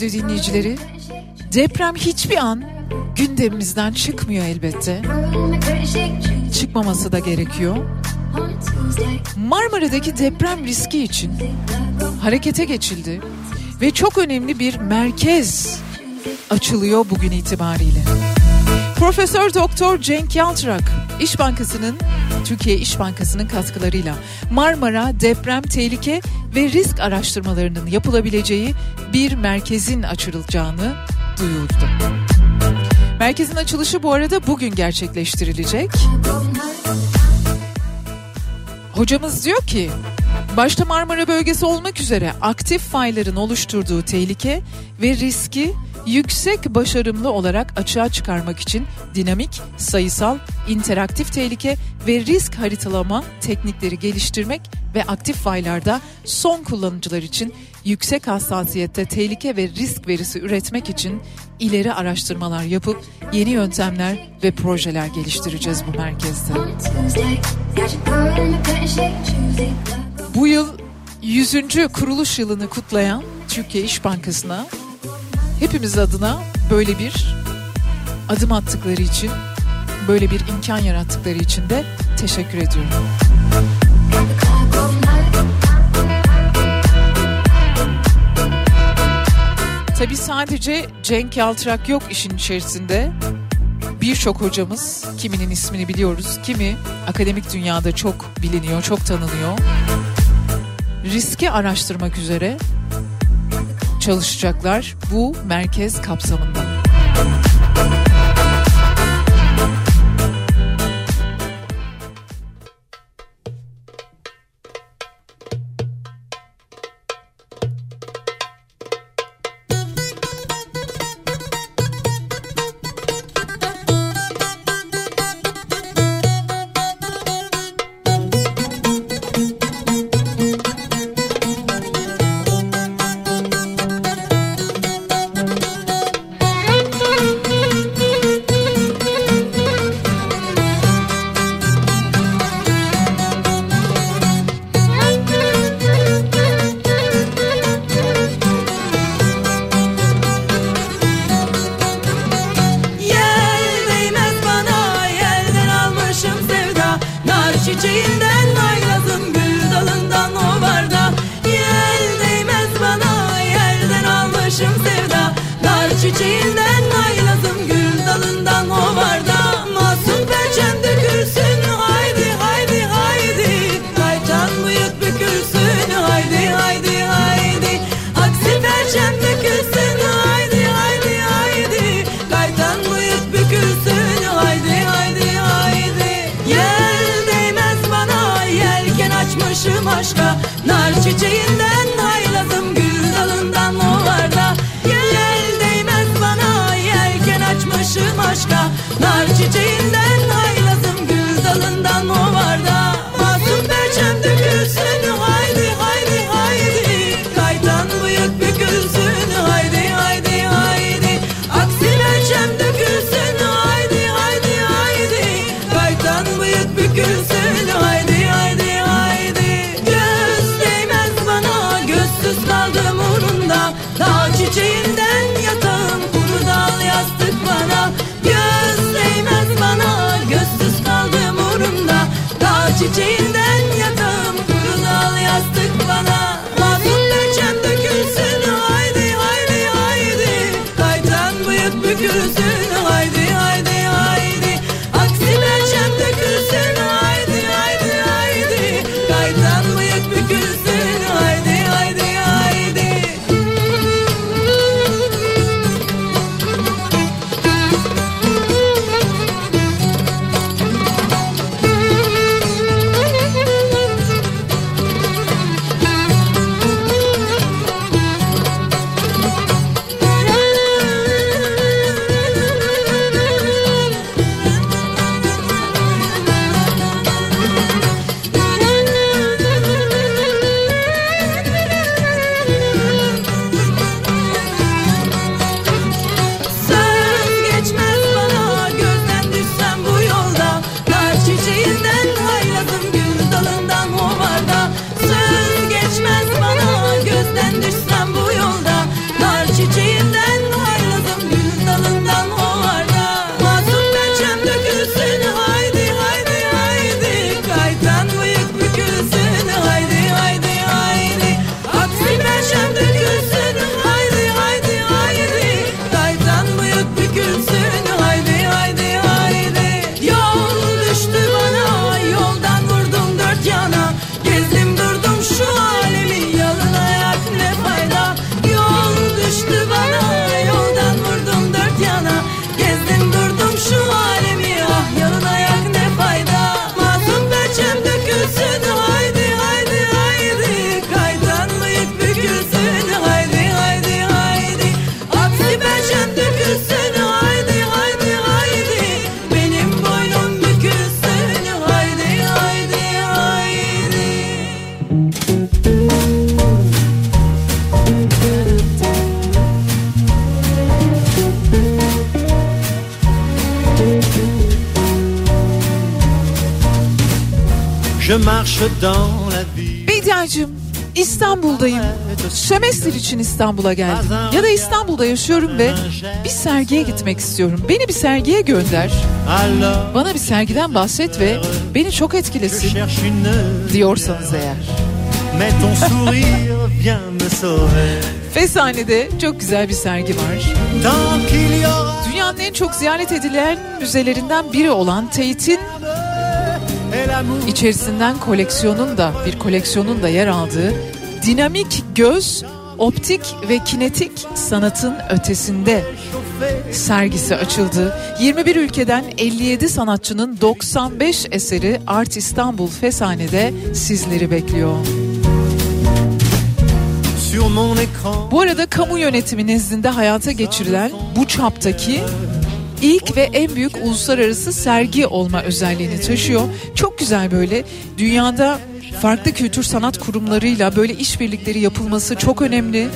[SPEAKER 13] Radyo dinleyicileri, deprem hiçbir an gündemimizden çıkmıyor elbette. Çıkmaması da gerekiyor. Marmara'daki deprem riski için harekete geçildi ve çok önemli bir merkez açılıyor bugün itibariyle. Profesör Doktor Cenk Yalçırak İş Bankası'nın Türkiye İş Bankası'nın katkılarıyla Marmara deprem tehlike ve risk araştırmalarının yapılabileceği bir merkezin açılacağını duyurdu. Merkezin açılışı bu arada bugün gerçekleştirilecek. Hocamız diyor ki başta Marmara bölgesi olmak üzere aktif fayların oluşturduğu tehlike ve riski yüksek başarımlı olarak açığa çıkarmak için dinamik, sayısal, interaktif tehlike ve risk haritalama teknikleri geliştirmek ve aktif faylarda son kullanıcılar için yüksek hassasiyette tehlike ve risk verisi üretmek için ileri araştırmalar yapıp yeni yöntemler ve projeler geliştireceğiz bu merkezde. Bu yıl 100. kuruluş yılını kutlayan Türkiye İş Bankası'na hepimiz adına böyle bir adım attıkları için, böyle bir imkan yarattıkları için de teşekkür ediyorum. Tabi sadece Cenk Yaltırak yok işin içerisinde. Birçok hocamız, kiminin ismini biliyoruz, kimi akademik dünyada çok biliniyor, çok tanınıyor. Riski araştırmak üzere çalışacaklar bu merkez kapsamında.
[SPEAKER 3] Bediacığım İstanbul'dayım. Sömestr için İstanbul'a geldim. Ya da İstanbul'da yaşıyorum ve bir sergiye gitmek istiyorum. Beni bir sergiye gönder. Bana bir sergiden bahset ve beni çok etkilesin diyorsanız eğer. Feshane'de çok güzel bir sergi var. Dünyanın en çok ziyaret edilen müzelerinden biri olan Tate'in içerisinden koleksiyonun da bir koleksiyonun da yer aldığı dinamik göz, optik ve kinetik sanatın ötesinde sergisi açıldı. 21 ülkeden 57 sanatçının 95 eseri Art İstanbul Feshane'de sizleri bekliyor. Bu arada kamu yönetimi nezdinde hayata geçirilen bu çaptaki ilk ve en büyük uluslararası sergi olma özelliğini taşıyor. Çok güzel böyle dünyada farklı kültür sanat kurumlarıyla böyle işbirlikleri yapılması çok önemli.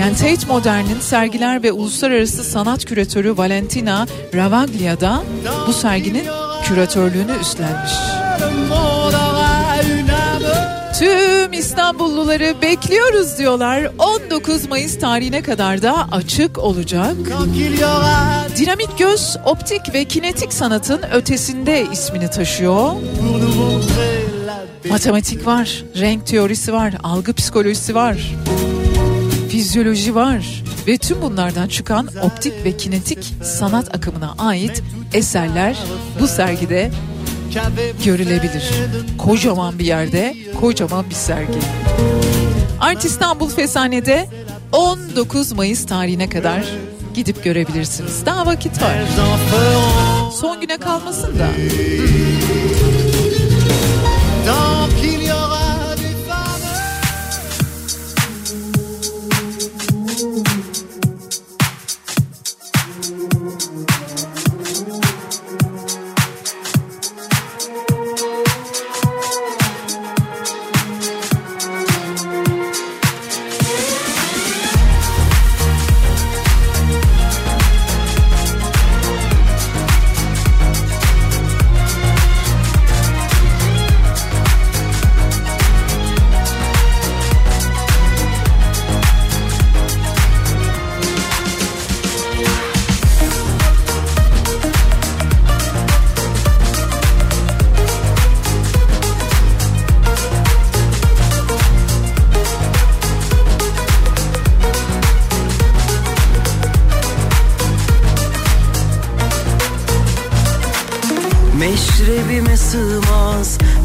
[SPEAKER 3] Yani Tate Modern'in sergiler ve uluslararası sanat küratörü Valentina Ravaglia da bu serginin küratörlüğünü üstlenmiş. Tüm İstanbulluları bekliyoruz diyorlar. 19 Mayıs tarihine kadar da açık olacak. Dinamik göz, optik ve kinetik sanatın ötesinde ismini taşıyor. Matematik var, renk teorisi var, algı psikolojisi var, fizyoloji var ve tüm bunlardan çıkan optik ve kinetik sanat akımına ait eserler bu sergide görülebilir. Kocaman bir yerde, kocaman bir sergi. Art İstanbul Fesane'de 19 Mayıs tarihine kadar gidip görebilirsiniz. Daha vakit var. Son güne kalmasın da.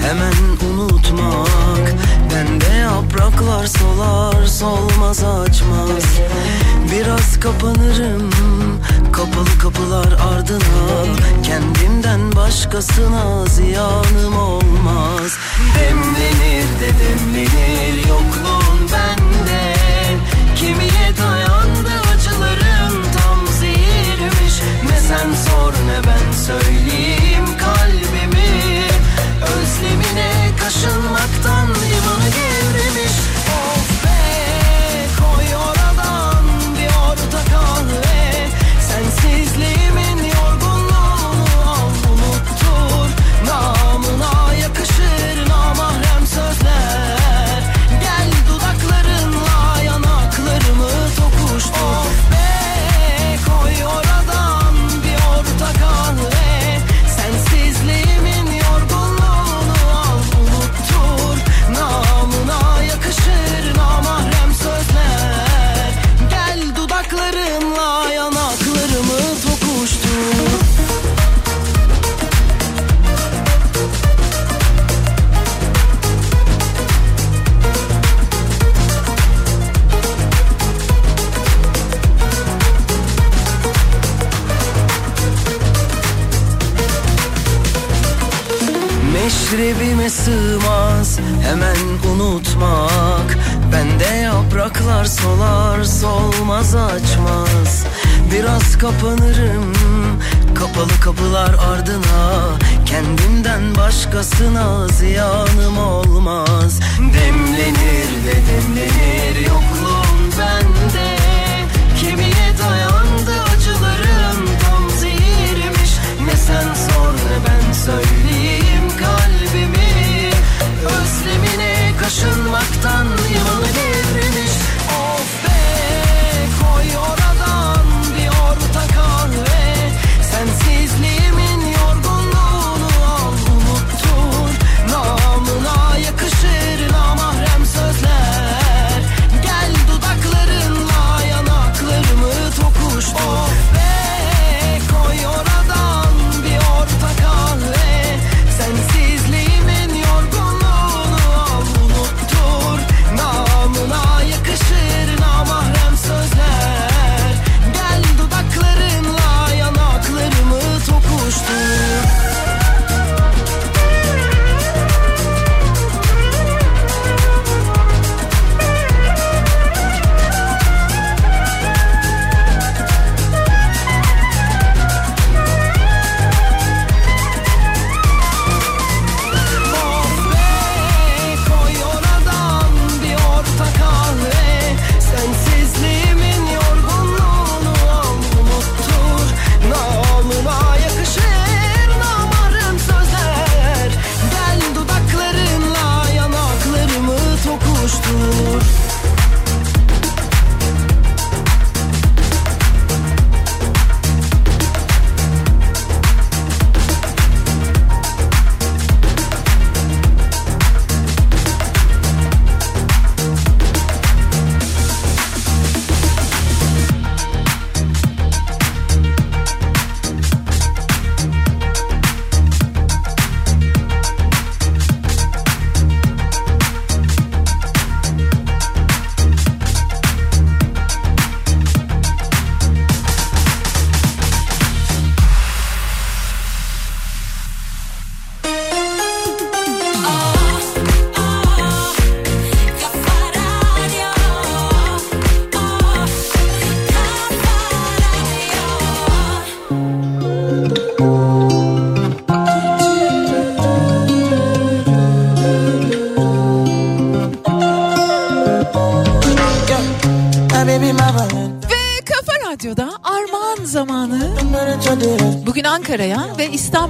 [SPEAKER 14] Hemen unutmak Bende yapraklar solar solmaz açmaz. Biraz kapanırım kapalı kapılar ardına. Kendimden başkasına ziyanım olmaz. Demlenir de demlenir yokluğun bende. Kemiğe dayandı acılarım tam zehirmiş. Ne sen sor ne ben söyleyeyim passion unutmak Bende yapraklar solar solmaz açmaz. Biraz kapanırım kapalı kapılar ardına. Kendimden başkasına ziyanım olmaz. Demlenir de demlenir yokluğun bende. Kemiğe dayandı acılarım tam zehirmiş. Ne sen sor ne ben söyleyeyim
[SPEAKER 3] taşınmaktan yılmış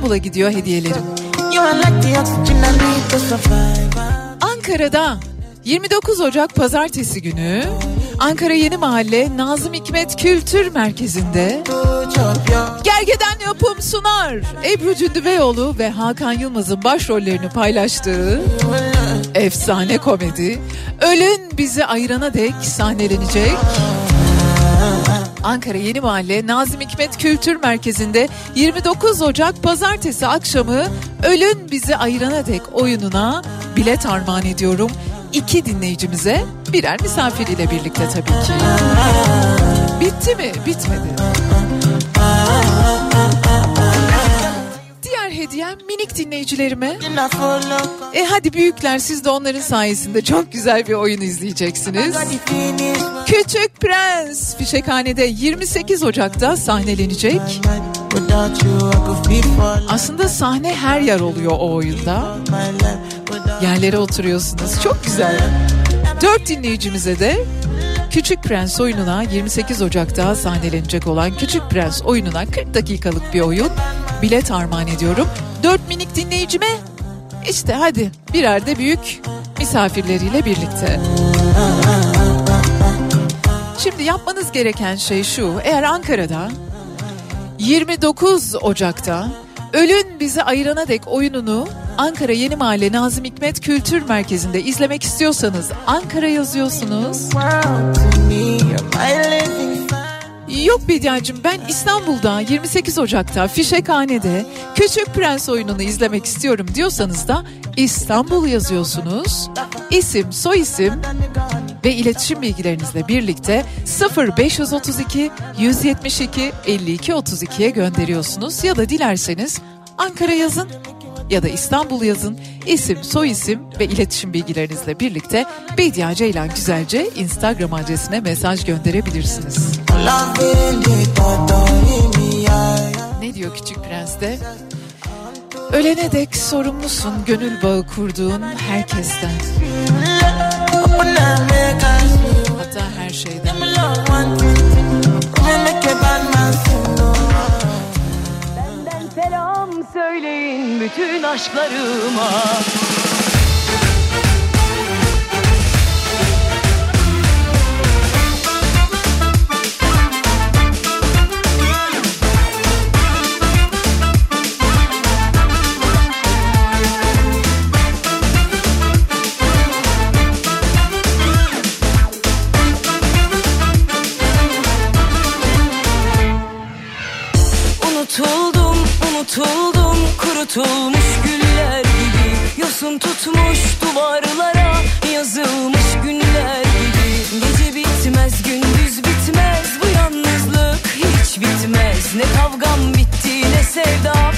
[SPEAKER 3] İstanbul'a gidiyor hediyelerim. Ankara'da 29 Ocak Pazartesi günü Ankara Yeni Mahalle Nazım Hikmet Kültür Merkezi'nde Gergeden Yapım sunar. Ebru Cündübeyoğlu ve Hakan Yılmaz'ın başrollerini paylaştığı efsane komedi Ölün Bizi Ayırana Dek sahnelenecek. Ankara Yeni Mahalle Nazım Hikmet Kültür Merkezi'nde 29 Ocak Pazartesi akşamı Ölün Bizi Ayırana Dek oyununa bilet armağan ediyorum. İki dinleyicimize birer misafir ile birlikte tabii ki. Bitti mi? Bitmedi. Diğer hediyem minik dinleyicilerime. E hadi büyükler siz de onların sayesinde çok güzel bir oyun izleyeceksiniz. Küçük Prens Fişekhane'de 28 Ocak'ta sahnelenecek. Aslında sahne her yer oluyor o oyunda. Yerlere oturuyorsunuz. Çok güzel. Dört dinleyicimize de Küçük Prens oyununa 28 Ocak'ta sahnelenecek olan Küçük Prens oyununa 40 dakikalık bir oyun bilet armağan ediyorum. Dört minik dinleyicime işte hadi birer de büyük misafirleriyle birlikte. Şimdi yapmanız gereken şey şu. Eğer Ankara'da 29 Ocak'ta Ölün Bizi Ayırana Dek oyununu Ankara Yeni Mahalle Nazım Hikmet Kültür Merkezi'nde izlemek istiyorsanız Ankara yazıyorsunuz. Yok Bediacığım ben İstanbul'da 28 Ocak'ta Fişekhane'de Küçük Prens oyununu izlemek istiyorum diyorsanız da İstanbul yazıyorsunuz. İsim, soy isim ve iletişim bilgilerinizle birlikte 0532 172 52 32'ye gönderiyorsunuz ya da dilerseniz Ankara yazın ya da İstanbul yazın. İsim, soy isim ve iletişim bilgilerinizle birlikte Bediye Ceylan Güzelce Instagram adresine mesaj gönderebilirsiniz. Ne diyor Küçük Prens'te? Ölene dek sorumlusun gönül bağı kurduğun herkesten. Hatta her şeyden.
[SPEAKER 12] Benden söyleyin bütün aşklarıma
[SPEAKER 13] Unutuldum, unutuldum kurutulmuş güller gibi. Yosun tutmuş duvarlara yazılmış günler gibi. Gece bitmez, gündüz bitmez bu yalnızlık hiç bitmez. Ne kavgam bitti ne sevdam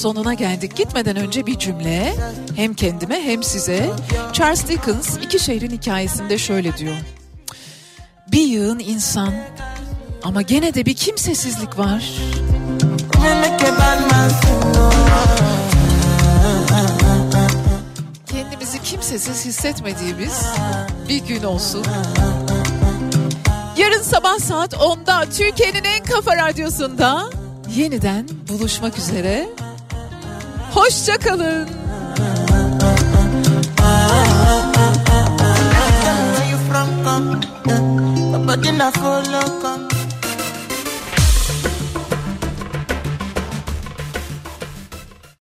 [SPEAKER 3] sonuna geldik. Gitmeden önce bir cümle hem kendime hem size. Charles Dickens iki şehrin hikayesinde şöyle diyor. Bir yığın insan ama gene de bir kimsesizlik var. Kendimizi kimsesiz hissetmediğimiz bir gün olsun. Yarın sabah saat 10'da Türkiye'nin en kafa radyosunda yeniden buluşmak üzere. Hoşça kalın.
[SPEAKER 15] Where you from? Come,